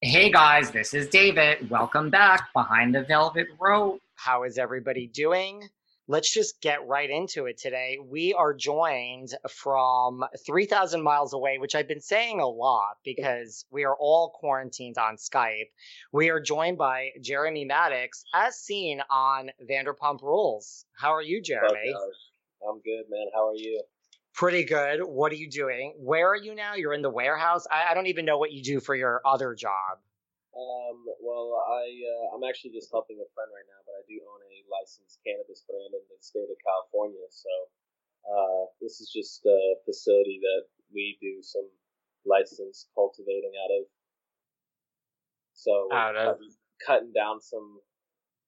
Hey guys, this is David. Welcome back behind the velvet rope. How is everybody doing? Let's just get right into it today. We are joined from 3,000 miles away, which I've been saying a lot because we are all quarantined on Skype. We are joined by Jeremy Madix, as seen on Vanderpump Rules. How are you, Jeremy? I'm good, man. How are you? Pretty good. What are you doing? Where are you now? You're in the warehouse. I, I don't even know what you do for your other job. Um, well, I uh, I'm actually just helping a friend right now, but I do own a licensed cannabis brand in the state of California. So uh, this is just a facility that we do some licensed cultivating out of. So Out of- cutting, cutting down some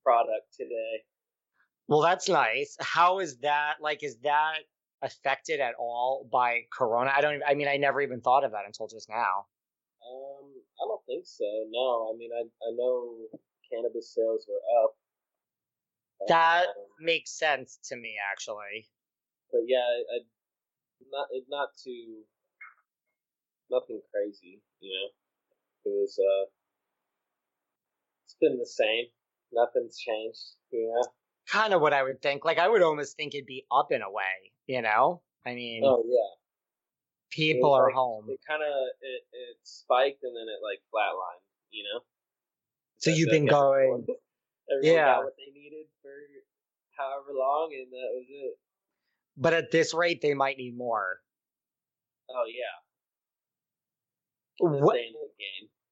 product today. Well, that's nice. How is that? Like, is that affected at all by Corona? I don't. Even, I mean, I never even thought of that until just now. Um, I don't think so. No, I mean, I I know cannabis sales were up. That Um, makes sense to me, actually. but yeah, I, I not it not too nothing crazy, you know. It was uh, it's been the same. Nothing's changed, you know. Kind of what I would think. Like, I would almost think it'd be up in a way. You know? I mean, Oh yeah, people are like- home. it kind of it, it spiked and then it like flatlined, you know. So you've been going. Everyone Yeah. got what they needed for however long, and that was it. But at this rate, they might need more. Oh yeah, What,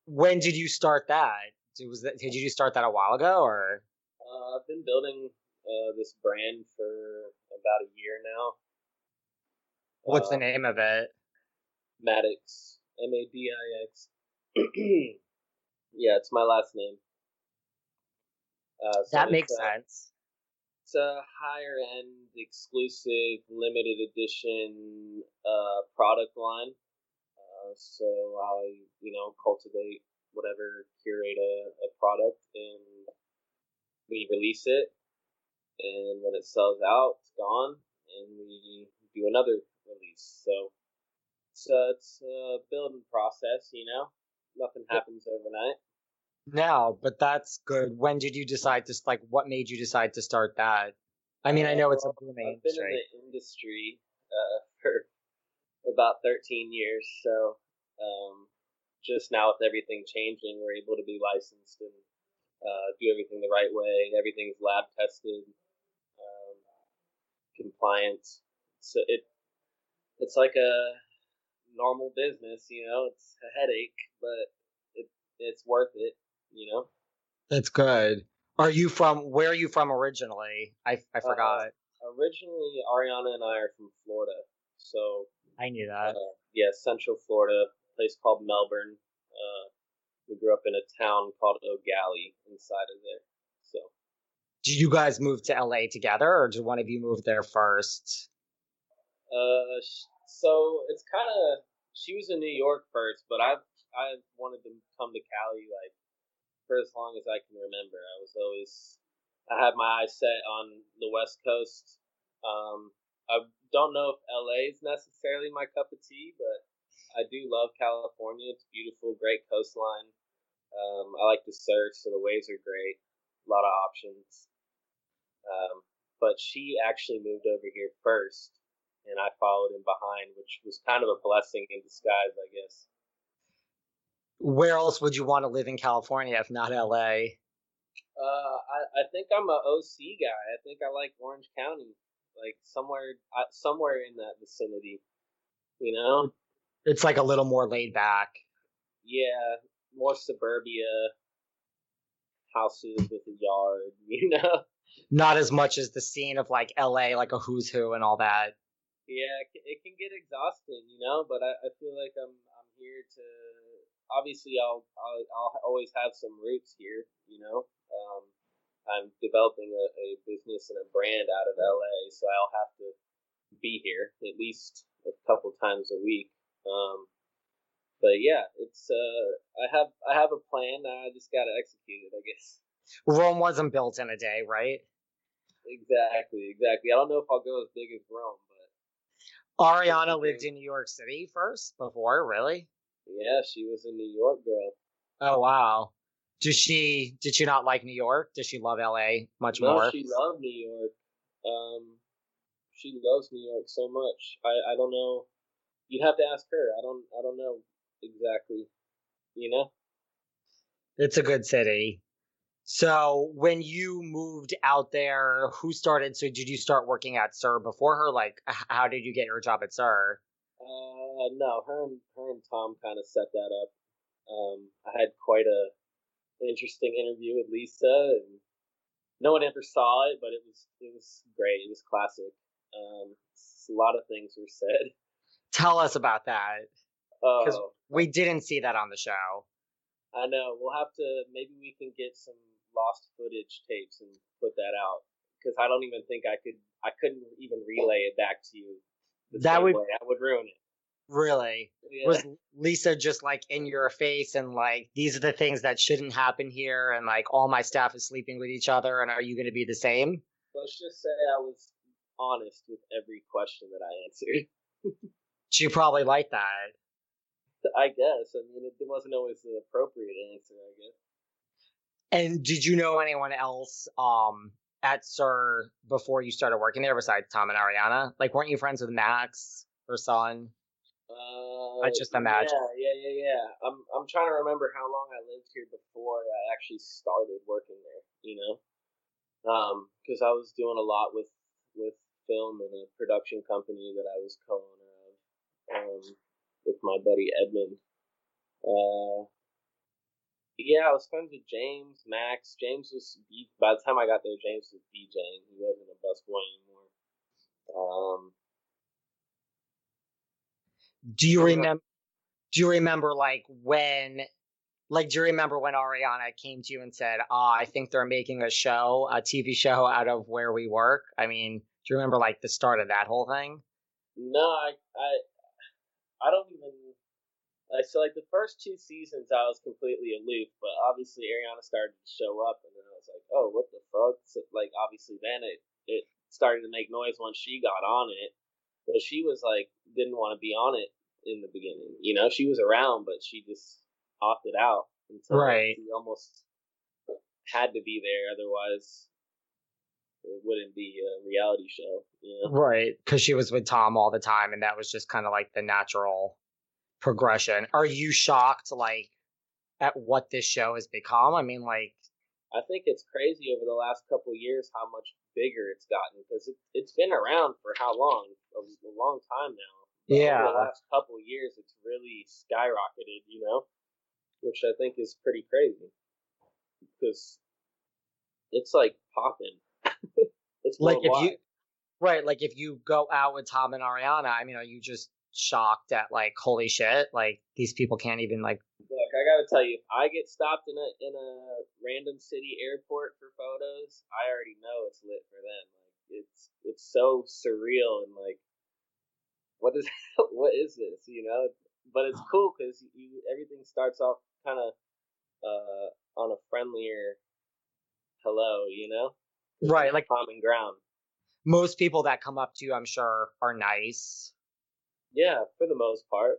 when did you start that? Did- Was that did you start that a while ago or? Uh, I've been building uh, this brand for about a year now. What's the Uh, name of it? Madix. M A D I X. Yeah, it's my last name. Uh, so That makes uh, sense. It's a higher end, exclusive, limited edition uh, product line. Uh, so I, you know, cultivate whatever, curate a, a product, and we release it. And when it sells out, it's gone, and we do another release. So it's a, it's a building process, you know. Nothing happens overnight. No, but that's good. When did you decide to like? What made you decide to start that? I mean, I know it's a booming I've been industry. in the industry uh, for about 13 years, so um, just now with everything changing, we're able to be licensed and uh, do everything the right way. Everything's lab tested, compliant. So it it's like a normal business, you know. It's a headache, but it it's worth it, you know. That's good. Are you from? Where are you from originally? I I forgot. Originally, Ariana and I are from Florida, so I knew Uh, that. yeah, Central Florida, place called Melbourne. Uh, we grew up in a town called Eau Gallie inside of there. Did you guys move to LA together, or did one of you move there first? Uh, so it's kind of she was in New York first, but I I wanted to come to Cali like for as long as I can remember. I was always I had my eyes set on the West Coast. Um, I don't know if LA is necessarily my cup of tea, but I do love California. It's beautiful, great coastline. Um, I like to surf, so the waves are great. A lot of options. Um, but she actually moved over here first and I followed him behind, which was kind of a blessing in disguise, I guess. Where else would you want to live in California if not LA? Uh, I, I think I'm a OC guy. I think I like Orange County, like somewhere uh, somewhere in that vicinity. You know, it's like a little more laid back. Yeah, more suburbia houses with a yard. You know, not as much as the scene of like LA, like a who's who and all that. Yeah, it can get exhausting, you know. But I, I feel like I'm I'm here to. Obviously, I'll, I'll I'll always have some roots here, you know. Um, I'm developing a, a business and a brand out of LA, so I'll have to be here at least a couple times a week. Um, but yeah, it's uh, I have I have a plan. I just gotta execute it, I guess. Rome wasn't built in a day, right? Exactly, exactly. I don't know if I'll go as big as Rome, but Ariana lived in New York City first before, really? Yeah, she was a New York girl. Oh wow. Does she did she not like New York? Does she love LA much no, more? she loved New York. Um she loves New York so much. I, I don't know. You'd have to ask her. I don't I don't know exactly. You know? It's a good city. So when you moved out there, who started? So did you start working at SUR before her? Like, how did you get your job at SUR? Uh, no, her and her and Tom kind of set that up. Um, I had quite a interesting interview with Lisa, and no one ever saw it, but it was it was great. It was classic. Um, a lot of things were said. Tell us about that, because oh, we didn't see that on the show. I know. We'll have to. Maybe we can get some lost footage tapes and put that out because I don't even think I could. I couldn't even relay it back to you. that would way. that would ruin it. Really? Yeah. Was Lisa just like in your face and like these are the things that shouldn't happen here and like all my staff is sleeping with each other and are you going to be the same? Let's just say I was honest with every question that I answered. she probably liked that. I guess. I mean, it, it wasn't always the appropriate answer, I guess. And did you know anyone else um, at SUR before you started working there besides Tom and Ariana? Like, weren't you friends with Max or Son? Uh, I just imagine. Yeah, yeah, yeah, yeah. I'm I'm trying to remember how long I lived here before I actually started working there. You know, because um, I was doing a lot with with film and a production company that I was co-owner of um, with my buddy Edmund. Uh, yeah, I was friends with James, Max. James was by the time I got there, James was DJing. He wasn't a busboy anymore. Um, do you remember? Do you remember like when? Like, do you remember when Ariana came to you and said, "Ah, oh, I think they're making a show, a TV show out of where we work"? I mean, do you remember like the start of that whole thing? No, I, I, I don't even. Like, so like the first two seasons, I was completely aloof, but obviously Ariana started to show up, and then I was like, "Oh, what the fuck?" So, like, obviously, then it it started to make noise once she got on it, but she was like didn't want to be on it in the beginning. You know, she was around, but she just opted out until right. she almost had to be there. Otherwise, it wouldn't be a reality show. You know? Right, because she was with Tom all the time, and that was just kind of like the natural progression. Are you shocked, like, at what this show has become? I mean, like, I think it's crazy over the last couple years how much bigger it's gotten because it, it's been around for how long? A, a long time now. But yeah. Over the last couple years, it's really skyrocketed, you know, which I think is pretty crazy because it's like popping. it's like if you, right? Like if you go out with Tom and Ariana, I mean, are you just shocked at like, holy shit, like these people can't even like. Look, I gotta tell you, if I get stopped in a in a random city airport for photos, I already know it's lit for them. Like it's it's so surreal and like what is what is this? You know, but it's cool because you everything starts off kind of uh, on a friendlier hello. You know, right? Like common ground. Most people that come up to you, I'm sure, are nice. Yeah, for the most part.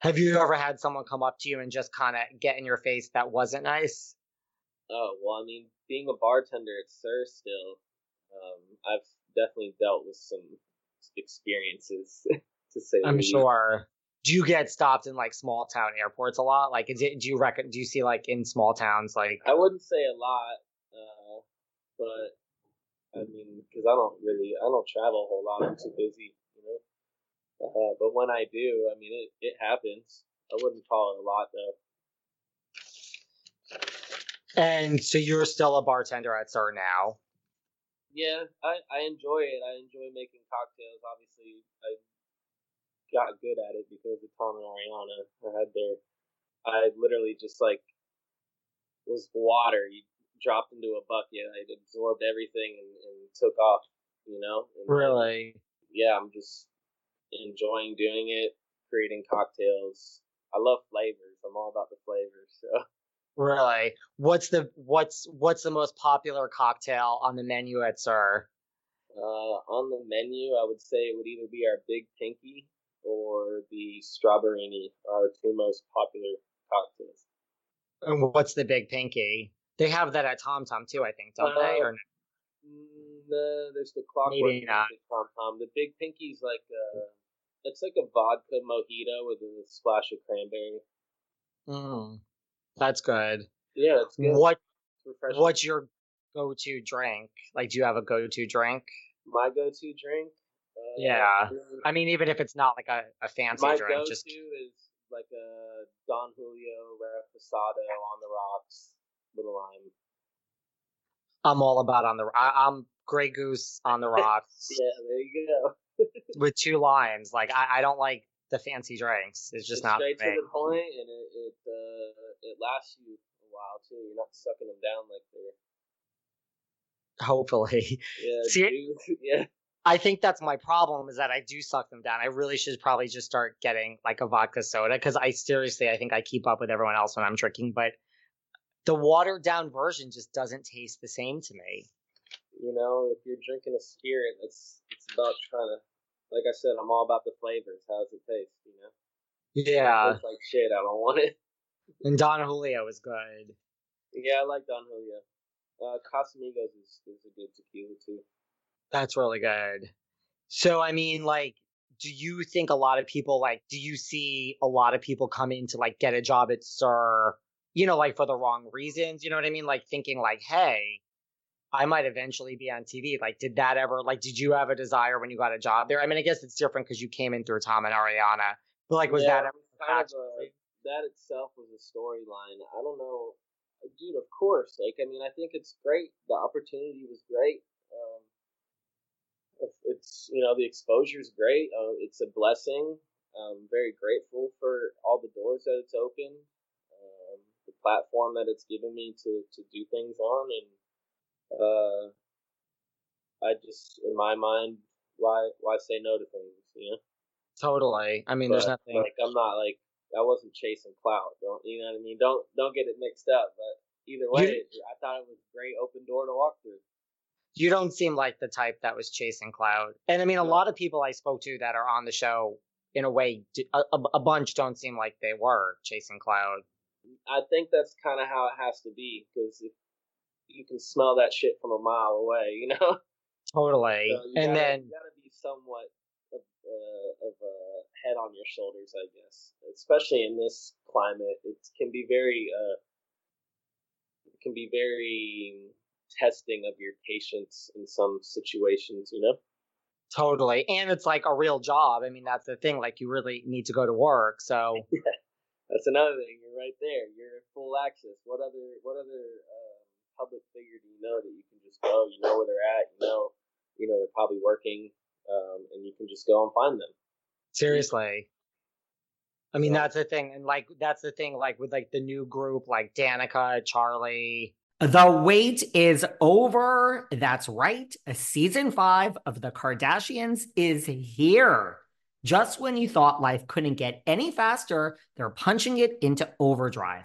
Have you ever had someone come up to you and just kind of get in your face that wasn't nice? Oh well, I mean, being a bartender at SUR still, um, I've definitely dealt with some experiences to say. Least. I'm sure. Do you get stopped in like small town airports a lot? Like, is it? Do you reckon? Do you see like in small towns like? I wouldn't say a lot, uh, but I mean, because I don't really, I don't travel a whole lot. I'm too busy. Uh, but when I do, I mean, it it happens. I wouldn't call it a lot though. And so you're still a bartender at SUR now? Yeah, I, I enjoy it. I enjoy making cocktails. Obviously, I got good at it because of Tom and Ariana. I had their, I literally just like was water. You dropped into a bucket. I absorbed everything and, and took off. You know. And, really. yeah, I'm just enjoying doing it, creating cocktails. I love flavors. I'm all about the flavors. So. Really? What's the what's what's the most popular cocktail on the menu at SUR? Uh, on the menu, I would say it would either be our Big Pinky or the Strawberry our two most popular cocktails. And what's the Big Pinky? They have that at Tom Tom too, I think, don't uh, they? Or no, there's the Clockwork Maybe not. Tom Tom. The Big Pinky's like a, it's like a vodka mojito with a splash of cranberry. Mm. That's good. Yeah, it's good. What What's your go-to drink? Like, do you have a go-to drink? My go-to drink. Uh, yeah, I mean, even if it's not like a, a fancy my drink, go-to just is like a Don Julio Reposado on the rocks with a lime. I'm all about on the. I, I'm Grey Goose on the rocks. yeah, there you go. With two limes, like I, I don't like the fancy drinks. It's just it's not straight to the point, and it it, uh, it lasts you a while too. You're not sucking them down like they're. Hopefully. Yeah. See, yeah. I think that's my problem is that I do suck them down. I really should probably just start getting like a vodka soda because I seriously I think I keep up with everyone else when I'm drinking, but the watered down version just doesn't taste the same to me. You know, if you're drinking a spirit, it's it's about trying to like I said, I'm all about the flavors. How does it taste? You know. Yeah. It's like shit. I don't want it. And Don Julio was good. Yeah, I like Don Julio. Uh, Casamigos is, is a good tequila too. That's really good. So I mean, like, do you think a lot of people like? Do you see a lot of people come in to like get a job at SUR? You know, like for the wrong reasons. You know what I mean? Like thinking like, hey, I might eventually be on TV. Like, did that ever, like, did you have a desire when you got a job there? I mean, I guess it's different because you came in through Tom and Ariana, but like, was yeah, that ever kind of a, that itself was a storyline? I don't know, dude. Of course, like, I mean, I think it's great. The opportunity was great. Um, it's you know the exposure is great. Uh, it's a blessing. I'm very grateful for all the doors that it's opened, um, the platform that it's given me to to do things on, and uh, I just in my mind, why why say no to things? You know. Totally. I mean, but, there's nothing. Like I'm not like I wasn't chasing clout. Don't you know what I mean? Don't don't get it mixed up. But either way, you, I thought it was a great open door to walk through. You don't seem like the type that was chasing clout. And I mean, a lot of people I spoke to that are on the show, in a way, a, a bunch don't seem like they were chasing clout. I think that's kind of how it has to be because if you can smell that shit from a mile away, you know. Totally, so and gotta, then you gotta be somewhat of, uh, of a head on your shoulders, I guess. Especially in this climate, it can be very, uh, it can be very testing of your patience in some situations, you know. Totally, and it's like a real job. I mean, that's the thing. Like, you really need to go to work, so. that's another thing. You're right there. You're full access. What other, what other public figure do you know that you can just go? You know where they're at. You know, you know they're probably working, um, and you can just go and find them. Seriously. I mean, that's the thing. And like, that's the thing, like, with like the new group, like Danica, Charli. The wait is over. That's right. A season five of The Kardashians is here. Just when you thought life couldn't get any faster, they're punching it into overdrive.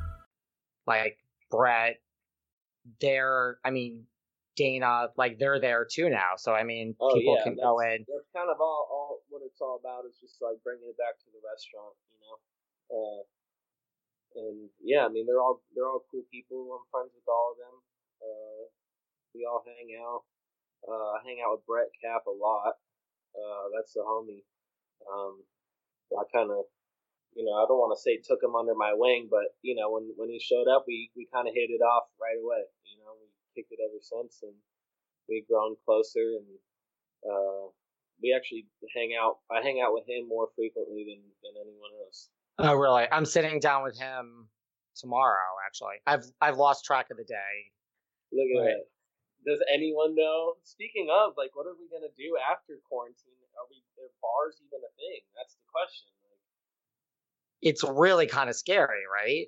like Brett, they're, I mean, Dayna, like they're there too now. So I mean, oh, people yeah, can go in. That's kind of all, all what it's all about is just like bringing it back to the restaurant, you know. Uh, and yeah, I mean they're all they're all cool people. I'm friends with all of them. Uh, we all hang out. Uh, I hang out with Brett Cap a lot. Uh, that's the homie. Um, I kind of you know, I don't want to say took him under my wing, but you know, when when he showed up, we we kind of hit it off right away. You know, we kicked it ever since, and we've grown closer, and uh, we actually hang out. I hang out with him more frequently than than anyone else. Oh, really? I'm sitting down with him tomorrow. Actually, I've I've lost track of the day. Look at right. that. Does anyone know? Speaking of, like, what are we gonna do after quarantine? Are we? Are bars even a thing? That's the question it's really kind of scary, right?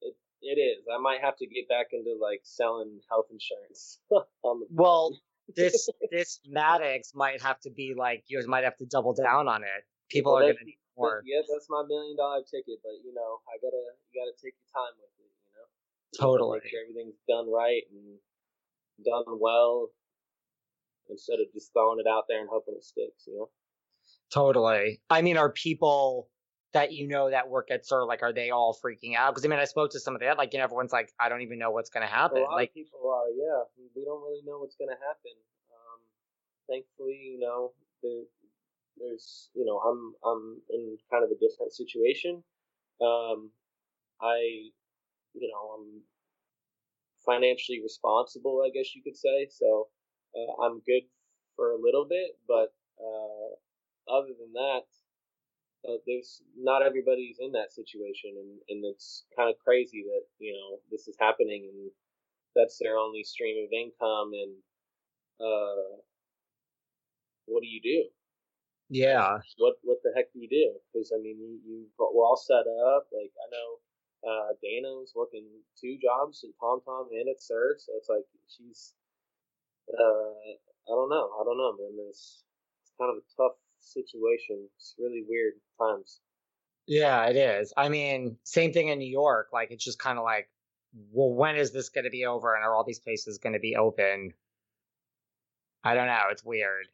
It, it is. I might have to get back into like selling health insurance. well, this this Madix might have to be like you might have to double down on it. People well, are gonna need more. Yeah, that's my million dollar ticket, but you know, I gotta you gotta take your time with it. You know, totally. Make sure everything's done right and done well instead of just throwing it out there and hoping it sticks. You know. Totally. I mean, are people that you know that work at SUR, like, are they all freaking out? Because I mean, I spoke to some of that, like, you know, everyone's like, I don't even know what's going to happen. A lot like, of people are, yeah. We don't really know what's going to happen. Um, thankfully, you know, there, there's, you know, I'm, I'm in kind of a different situation. Um, I, you know, I'm financially responsible, I guess you could say. So uh, I'm good for a little bit, but uh, other than that, uh, there's not everybody's in that situation, and and it's kind of crazy that you know this is happening, and that's their only stream of income, and uh, what do you do? Yeah. What what the heck do you do? Because I mean, you, you we're all set up. Like I know uh, Dayna's working two jobs at TomTom and at SUR, so it's like she's. Uh, I don't know. I don't know, man. It's, it's kind of a tough situation. It's really weird times. Yeah, it is. I mean, same thing in New York. Like, it's just kind of like, well, when is this going to be over, and are all these places going to be open? I don't know. It's weird.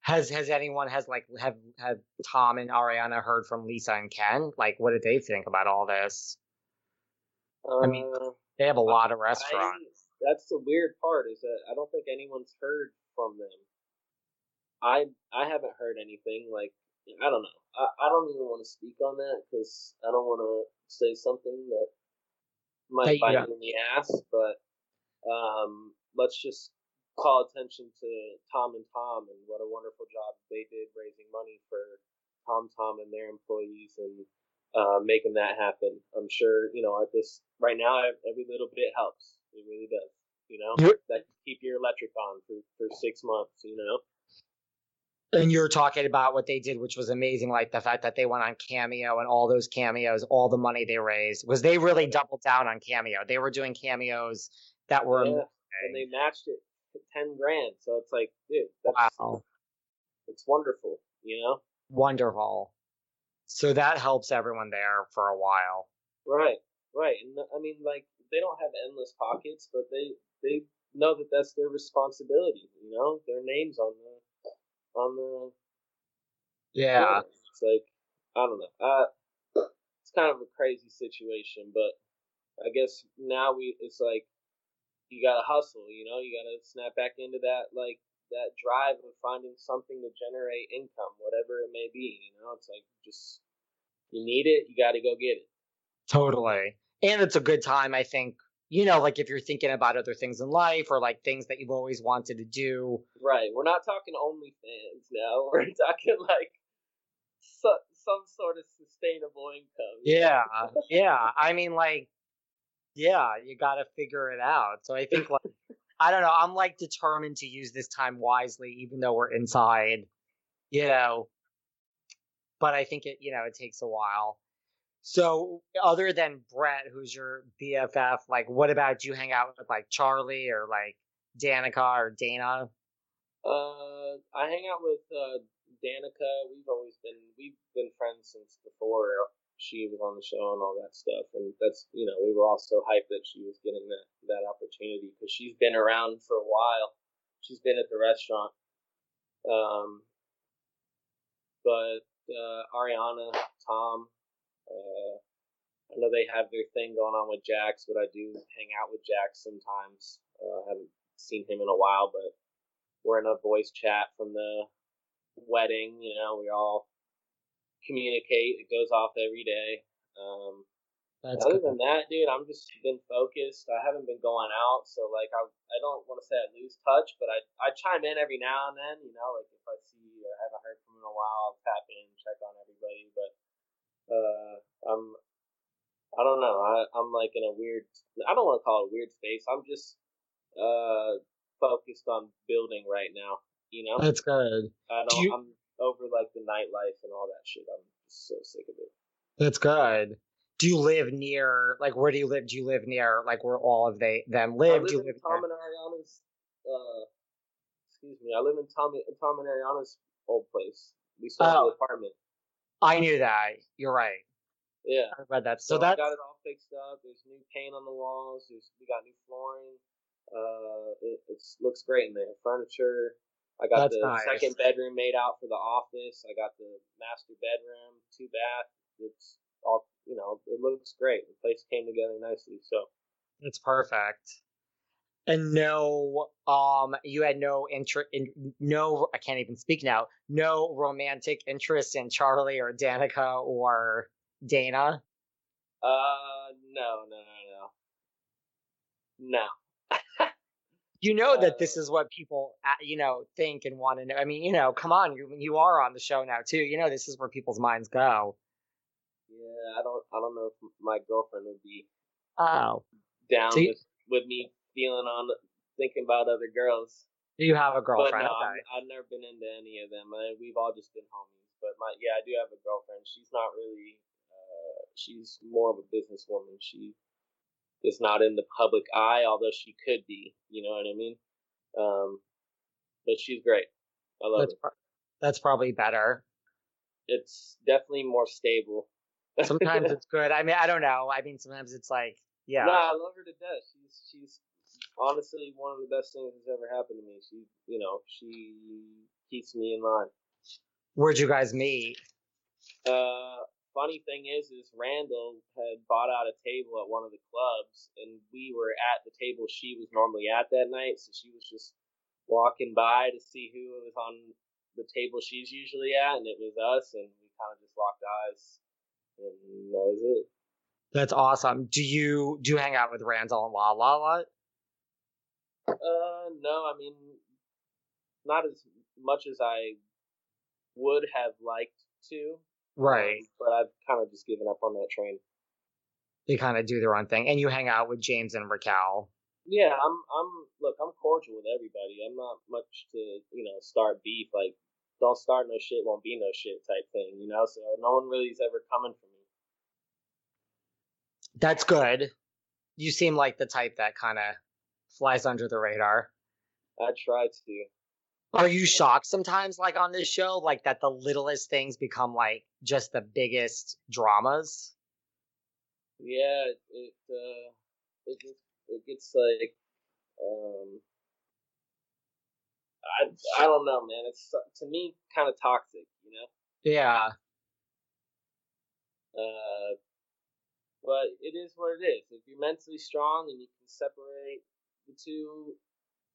Has has anyone has like have have Tom and Ariana heard from Lisa and Ken? Like, what did they think about all this? Uh, I mean, uh, they have a lot of restaurants. I, that's the weird part is that I don't think anyone's heard from them. I I haven't heard anything like I don't know. I, I don't even want to speak on that because I don't want to say something that might bite yeah. me in the ass. But um, let's just call attention to Tom and Tom and what a wonderful job they did raising money for Tom Tom and their employees and uh, making that happen. I'm sure you know at this right now every little bit helps. It really does. You know that keep your electric on for for six months. You know and you're talking about what they did, which was amazing, like the fact that they went on Cameo and all those cameos, all the money they raised, was they really doubled down on Cameo. They were doing cameos that were yeah, and they matched it to ten grand. So it's like, dude, that's wow. it's wonderful, you know? Wonderful. So that helps everyone there for a while. Right, right. And I mean, like they don't have endless pockets, but they they know that that's their responsibility. You know, their names on the on the. Yeah. It's like I don't know. Uh, it's kind of a crazy situation, but I guess now we it's like you gotta hustle. You know, you gotta snap back into that like that drive of finding something to generate income, whatever it may be. You know, it's like just you need it, you got to go get it. Totally, and it's a good time, I think, you know, like if you're thinking about other things in life or like things that you've always wanted to do. Right. We're not talking OnlyFans now. We're talking like so, some sort of sustainable income. Yeah. yeah. I mean, like, Yeah, you got to figure it out. So I think like I don't know. I'm like determined to use this time wisely, even though we're inside. You know, but I think it you know it takes a while. So other than Brett, who's your BFF, like what about you hang out with like Charli or like Danica or Dayna? Uh, I hang out with uh, Danica. We've always been we've been friends since before she was on the show and all that stuff. And that's you know we were all so hyped that she was getting that that opportunity because she's been around for a while. She's been at the restaurant. Um, but uh, Ariana, Tom, uh, I know they have their thing going on with Jax, but I do hang out with Jax sometimes. Uh, I haven't seen him in a while, but we're in a voice chat from the wedding. You know, we all communicate. It goes off every day. Um, That's other than that, dude, I'm just been focused. I haven't been going out, so like I I don't want to say I lose touch, but I I chime in every now and then. You know, like if I see or haven't heard from in a while, I'll tap in, check on everybody. But uh, I'm I don't know. I I'm like in a weird. I don't want to call it a weird space. I'm just uh focused on building right now. You know, that's good. I don't. Do you... I'm over like the nightlife and all that shit. I'm so sick of it. That's good. Do you live near? Like, where do you live? Do you live near? Like, where all of they them live? live do you live Tom near? and Ariana's? Uh, excuse me. I live in Tom, Tom and Ariana's old place. We sold oh. the apartment. I knew that. You're right. Yeah, I read that. So, so that got it all fixed up. There's new paint on the walls. There's we got new flooring. Uh, it looks great in there. Furniture. I got That's the nice. second bedroom made out for the office. I got the master bedroom, two bath. It's all you know. It looks great. The place came together nicely. So it's perfect. And no, um, you had no interest in no. I can't even speak now. No romantic interest in Charli or Danica or Dayna. Uh, no, no, no, no, no you know that this is what people uh, you know think and want to know i mean you know come on you you are on the show now too you know this is where people's minds go yeah i don't i don't know if my girlfriend would be oh down so you, with, with me feeling on thinking about other girls you have a girlfriend but no, okay. i have never been into any of them I, we've all just been homies but my yeah i do have a girlfriend she's not really uh, she's more of a businesswoman she is not in the public eye, although she could be. You know what I mean? Um, but she's great. I love that's her. That's probably better. It's definitely more stable. sometimes it's good. I mean, I don't know. I mean, sometimes it's like, yeah. No, I love her to death. She's she's honestly one of the best things that's ever happened to me. She, you know, she keeps me in line. Where'd you guys meet? Uh, funny thing is, is Randall had bought out a table at one of the clubs, and we were at the table she was normally at that night. So she was just walking by to see who was on the table she's usually at, and it was us, and we kind of just locked eyes, and that was it. That's awesome. Do you do you hang out with Randall and Lala a lot? Uh, no. I mean, not as much as I would have liked to. Right. Um, but I've kind of just given up on that train. They kind of do their own thing, and you hang out with James and Raquel. Yeah, I'm. I'm. Look, I'm cordial with everybody. I'm not much to you know start beef. Like, don't start no shit, won't be no shit type thing. You know, so no one really is ever coming for me. That's good. You seem like the type that kind of flies under the radar. I try to. Are you shocked sometimes, like on this show, like that the littlest things become like just the biggest dramas? Yeah, it uh, it gets, it gets like um, I I don't know, man. It's to me kind of toxic, you know. Yeah. Uh, but it is what it is. If you're mentally strong and you can separate the two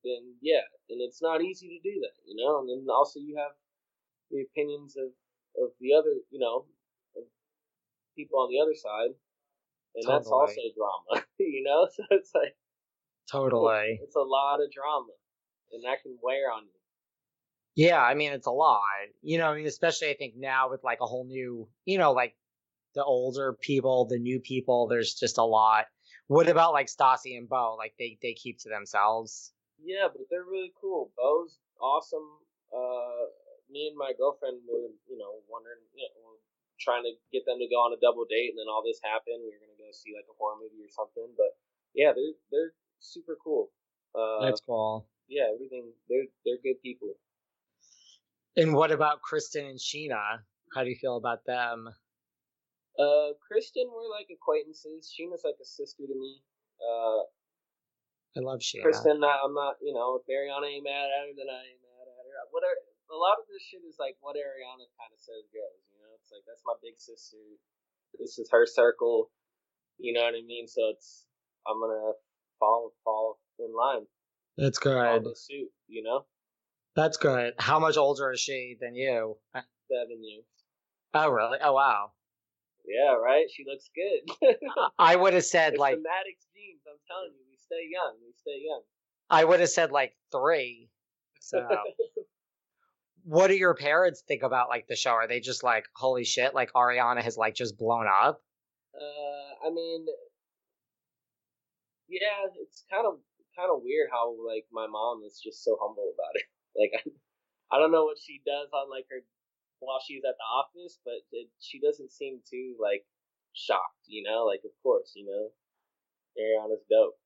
then yeah, and it's not easy to do that, you know. And then also you have the opinions of of the other, you know, people on the other side, and totally. that's also drama, you know. So it's like totally, it's a lot of drama, and that can wear on you. Yeah, I mean it's a lot, you know. I mean, especially I think now with like a whole new, you know, like the older people, the new people. There's just a lot. What about like Stassi and Beau? Like they they keep to themselves. Yeah, but they're really cool. Beau's awesome. Uh, me and my girlfriend were, you know, wondering, you know, trying to get them to go on a double date, and then all this happened. We were gonna go see like a horror movie or something. But yeah, they're they're super cool. Uh, That's cool. Yeah, everything. They're they're good people. And what about Kristen and Scheana? How do you feel about them? Uh, Kristen, we're like acquaintances. Scheana's like a sister to me. Uh, I love Scheana. Kristen, I'm not, you know, if Ariana ain't mad at her, then I ain't mad at her. Whatever. A lot of this shit is like what Ariana kind of says goes. You know, it's like that's my big sister. This is her circle. You know what I mean? So it's I'm gonna fall fall in line. That's good. Follow suit. You know. That's good. How much older is she than you? Seven years. Oh really? Oh wow. Yeah, right. She looks good. I would have said it's like the Madix genes. I'm telling you, we stay young. We stay young. I would have said like three. So, what do your parents think about like the show? Are they just like, holy shit, like Ariana has like just blown up? Uh, I mean, yeah, it's kind of kind of weird how like my mom is just so humble about it. Like, I, I don't know what she does on like her while she's at the office, but it, she doesn't seem too like shocked. You know, like of course, you know, Ariana's dope.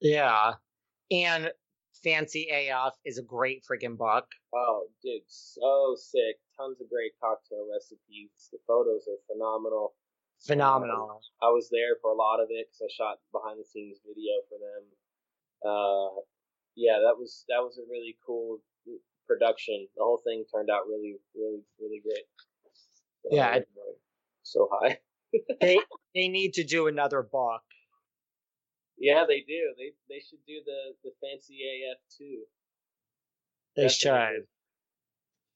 Yeah, and Fancy AF is a great freaking book. Oh, dude, so sick! Tons of great cocktail recipes. The photos are phenomenal. Phenomenal. Um, I was there for a lot of it because I shot behind the scenes video for them. Uh, yeah, that was that was a really cool production. The whole thing turned out really, really, really great. So yeah, so high. they they need to do another book. Yeah, they do. They they should do the the fancy AF too. They That's should.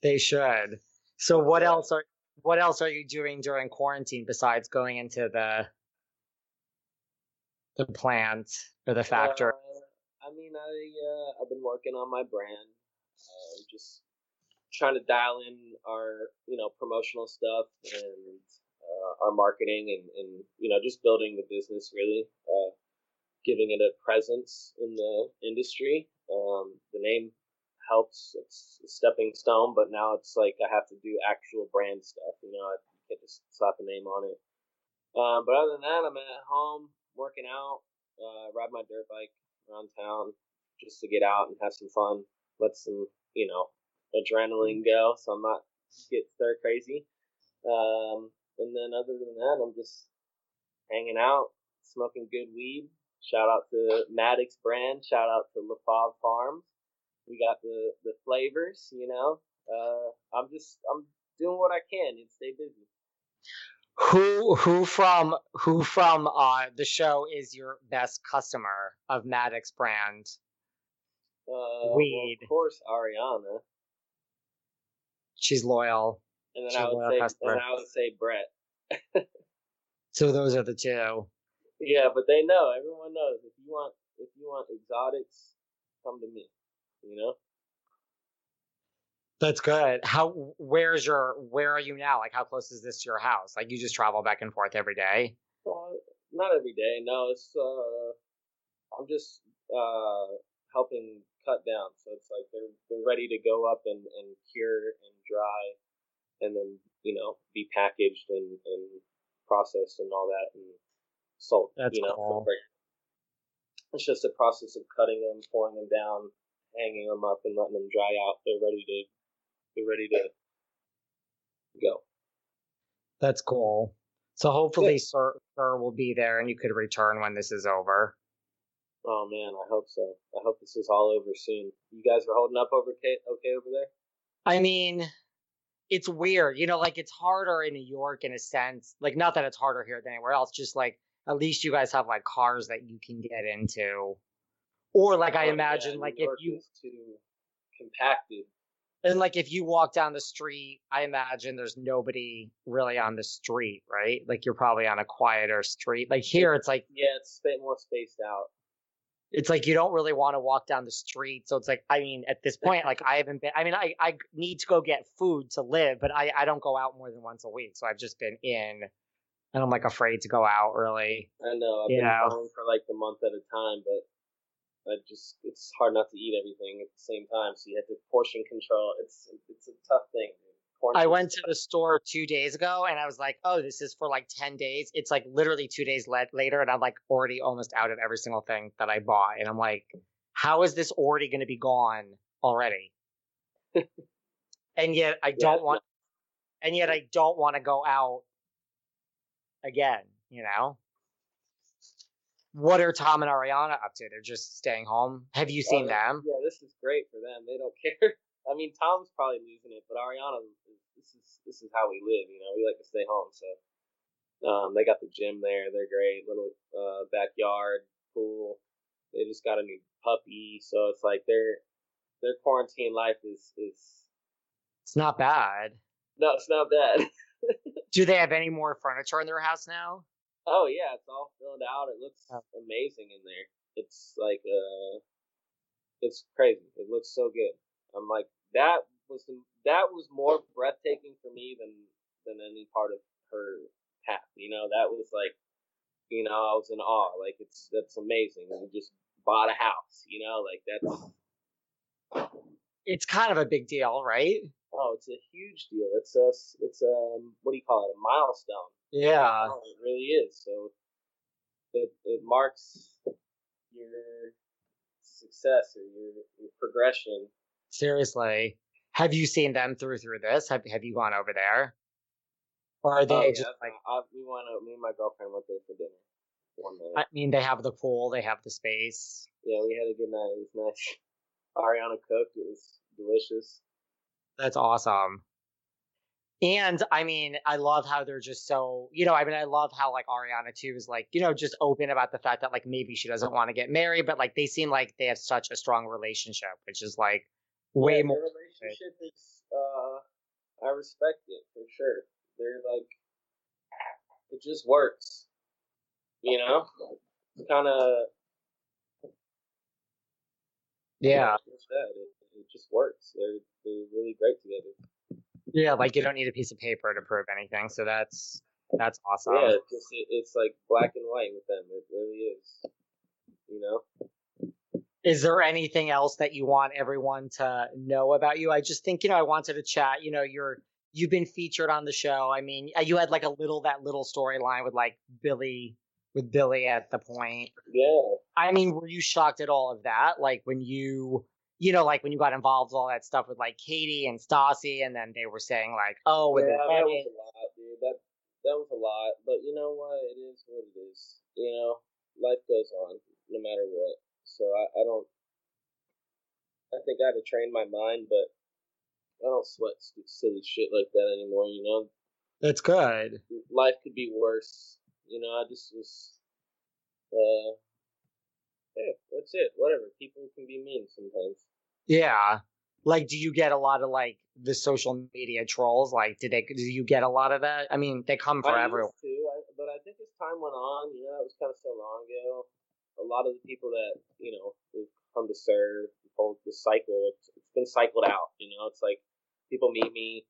They should. So what else are what else are you doing during quarantine besides going into the the plant or the factory? Uh, I mean, I uh, I've been working on my brand. Uh, just trying to dial in our you know promotional stuff and uh, our marketing and, and you know just building the business really uh, giving it a presence in the industry. Um, the name helps. It's a stepping stone but now it's like i have to do actual brand stuff you know i can't just slap a name on it. Um, but other than that i'm at home working out uh, ride my dirt bike around town just to get out and have some fun let some, you know, adrenaline go, so I'm not get stir crazy. Um, and then other than that, I'm just hanging out, smoking good weed. Shout out to Madix brand. Shout out to LaFave Farms. We got the the flavors, you know. Uh, I'm just I'm doing what I can and stay busy. Who who from who from uh the show is your best customer of Madix brand? Uh, weed. Well, of course, Ariana. She's loyal. And then She's I would say, customer. and I would say Brett. so those are the two. Yeah, but they know. Everyone knows. If you want, if you want exotics, come to me. You know. That's good. How? Where's your? Where are you now? Like, how close is this to your house? Like, you just travel back and forth every day? Uh, not every day. No, it's. uh I'm just uh helping cut down. So it's like they're they're ready to go up and, and cure and dry, and then you know be packaged and, and processed and all that and salt. That's you know, cool. It's just a process of cutting them, pouring them down, hanging them up, and letting them dry out. They're ready to they're ready to go. That's cool. So hopefully, yeah. SUR, SUR will be there, and you could return when this is over. Oh man, I hope so. I hope this is all over soon. You guys are holding up over okay, okay over there? I mean, it's weird. You know, like it's harder in New York in a sense. Like not that it's harder here than anywhere else, just like at least you guys have like cars that you can get into. Or like oh, I imagine yeah, like if you too compacted. And like if you walk down the street, I imagine there's nobody really on the street, right? Like you're probably on a quieter street. Like here, it's like yeah, it's a bit more spaced out it's like you don't really want to walk down the street. So it's like, I mean, at this point, like I haven't been, I mean, I, I need to go get food to live, but I, I don't go out more than once a week. So I've just been in and I'm like afraid to go out really. I know. I've you been know. for like the month at a time, but I just it's hard not to eat everything at the same time. So you have to portion control. It's it's a tough thing. I went to the store two days ago and I was like, oh, this is for like 10 days. It's like literally two days le- later, and I'm like already almost out of every single thing that I bought. And I'm like, how is this already going to be gone already? and yet I don't yeah, want, and yet I don't want to go out again, you know? What are Tom and Ariana up to? They're just staying home. Have you oh, seen them? Yeah, this is great for them. They don't care. I mean, Tom's probably losing it, but Ariana, this is this is how we live. You know, we like to stay home. So, um, they got the gym there. They're great. Little uh, backyard pool. They just got a new puppy, so it's like their their quarantine life is is. It's not bad. No, it's not bad. Do they have any more furniture in their house now? Oh yeah, it's all filled out. It looks oh. amazing in there. It's like uh, it's crazy. It looks so good. I'm like that was the, that was more breathtaking for me than than any part of her path. You know, that was like, you know, I was in awe. Like it's that's amazing. We just bought a house. You know, like that's. It's kind of a big deal, right? Oh, it's a huge deal. It's a, it's a, um, what do you call it? A milestone. Yeah. Oh, it really is. So it, it marks your success or your, your progression. Seriously. Have you seen them through through this? Have Have you gone over there? Or are oh, they oh, just like I, we went? out, me and my girlfriend went there for dinner one night. I mean, they have the pool, they have the space. Yeah, we had a good night. It was nice. Ariana cooked. It was delicious. That's awesome. And I mean, I love how they're just so, you know, I mean, I love how like Ariana too is like, you know, just open about the fact that like maybe she doesn't want to get married, but like they seem like they have such a strong relationship, which is like way yeah, more. relationship is, uh, I respect it for sure. They're like, it just works, you know? It's kind of. Yeah. It, it just works. They're they're really great together. Yeah, like you don't need a piece of paper to prove anything, so that's that's awesome. Yeah, it's just, it's like black and white with them. It really is. Is there anything else that you want everyone to know about you? I just think you know I wanted to chat. You know, you're you've been featured on the show. I mean, uh, you had like a little that little storyline with like Billy with Billy at the point. Yeah. I mean, were you shocked at all of that? Like when you you know, like when you got involved with all that stuff with like Katie and Stassi, and then they were saying like, oh, with yeah, that was a lot, dude. That that was a lot, but you know what? It is what it is. You know, life goes on no matter what. So I, I don't. I think I had to train my mind, but I don't sweat silly shit like that anymore. You know. That's good. Life could be worse. You know, I just was. Uh, yeah, that's it. Whatever. People can be mean sometimes. Yeah. Like, do you get a lot of like the social media trolls? Like, did they? Do you get a lot of that? I mean, they come for I everyone. To, I, but I think as time went on, you know, it was kind of so long ago. A lot of the people that you know come to serve, the whole the cycle, it's, it's been cycled out. You know, it's like people meet me,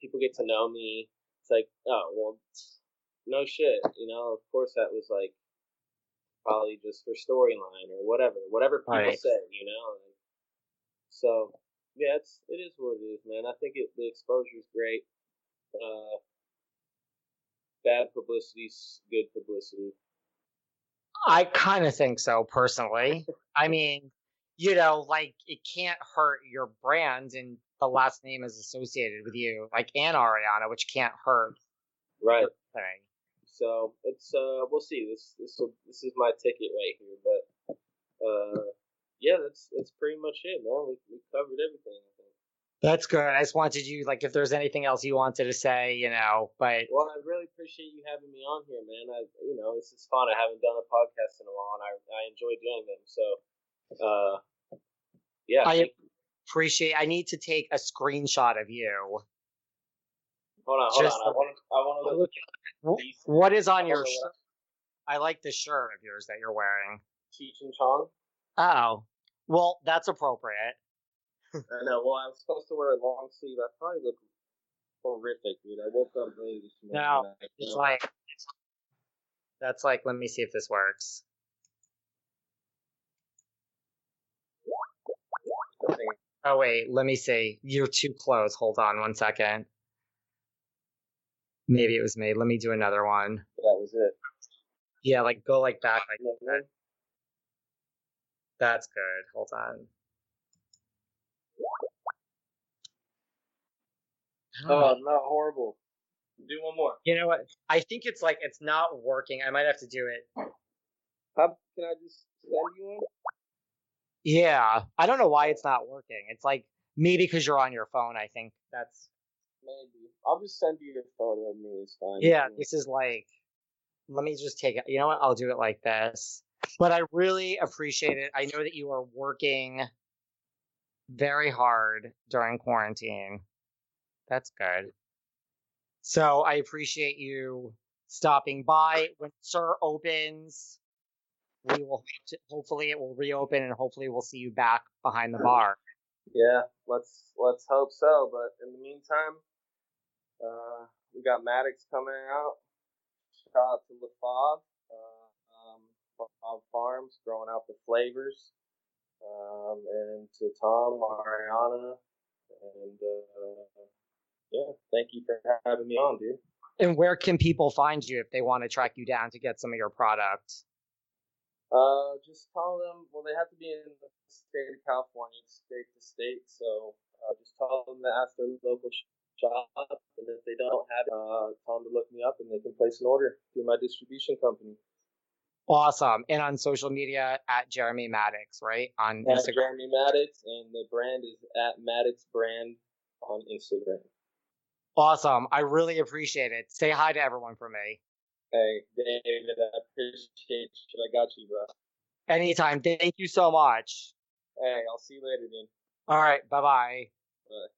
people get to know me. It's like, oh well, no shit. You know, of course that was like probably just for storyline or whatever, whatever people right. say. You know, so yeah, it's it is what it is, man. I think it, the exposure is great. Uh, bad publicity's good publicity. I kind of think so personally. I mean, you know, like it can't hurt your brand and the last name is associated with you, like and Ariana, which can't hurt. Right. Thing. So it's uh, we'll see. This this will, this is my ticket right here, but uh, yeah, that's that's pretty much it, man. We we covered everything. That's good. I just wanted you like if there's anything else you wanted to say, you know. But well, I really appreciate you having me on here, man. I you know this is fun. I haven't done a podcast in a while, and I I enjoy doing them. So, uh, yeah. I appreciate. I need to take a screenshot of you. Hold on, hold Just on. I want I want to look. At what is on your shirt? I like the shirt of yours that you're wearing. Cheech and Chong. Oh, well, that's appropriate. I know. Well, I was supposed to wear a long sleeve. I probably look horrific, dude. I woke up late this morning. No, it's like it's That's like, let me see if this works. Oh wait, let me see. You're too close. Hold on one second. Maybe it was me. Let me do another one. That was it. Yeah, like go like back like that. That's good. Hold on. Oh, not horrible. Do one more. You know what? I think it's like it's not working. I might have to do it. How can I just send you one? Yeah, I don't know why it's not working. It's like maybe because you're on your phone. I think that's maybe. I'll just send you a photo of me. It's fine. Yeah, this is like. Let me just take it. You know what? I'll do it like this. But I really appreciate it. I know that you are working very hard during quarantine. That's good. So I appreciate you stopping by. When SUR opens, we will hopefully it will reopen and hopefully we'll see you back behind the bar. Yeah, let's let's hope so. But in the meantime, uh, we got Madix coming out. Shout out to LaFave, uh, um, Farms, growing out the flavors, um, and to Tom, Ariana, and uh, yeah, thank you for having me on, dude. And where can people find you if they want to track you down to get some of your products? Uh, just tell them. Well, they have to be in the state of California, state to state. So uh, just tell them to ask their local shop, and if they don't have it, uh, tell them to look me up, and they can place an order through my distribution company. Awesome. And on social media at Jeremy Madix, right? On at Instagram. Jeremy Madix, and the brand is at Madix Brand on Instagram. Awesome. I really appreciate it. Say hi to everyone for me. Hey, David, I appreciate you. I got you, bro. Anytime. Thank you so much. Hey, I'll see you later, dude. All right. Bye-bye. Bye.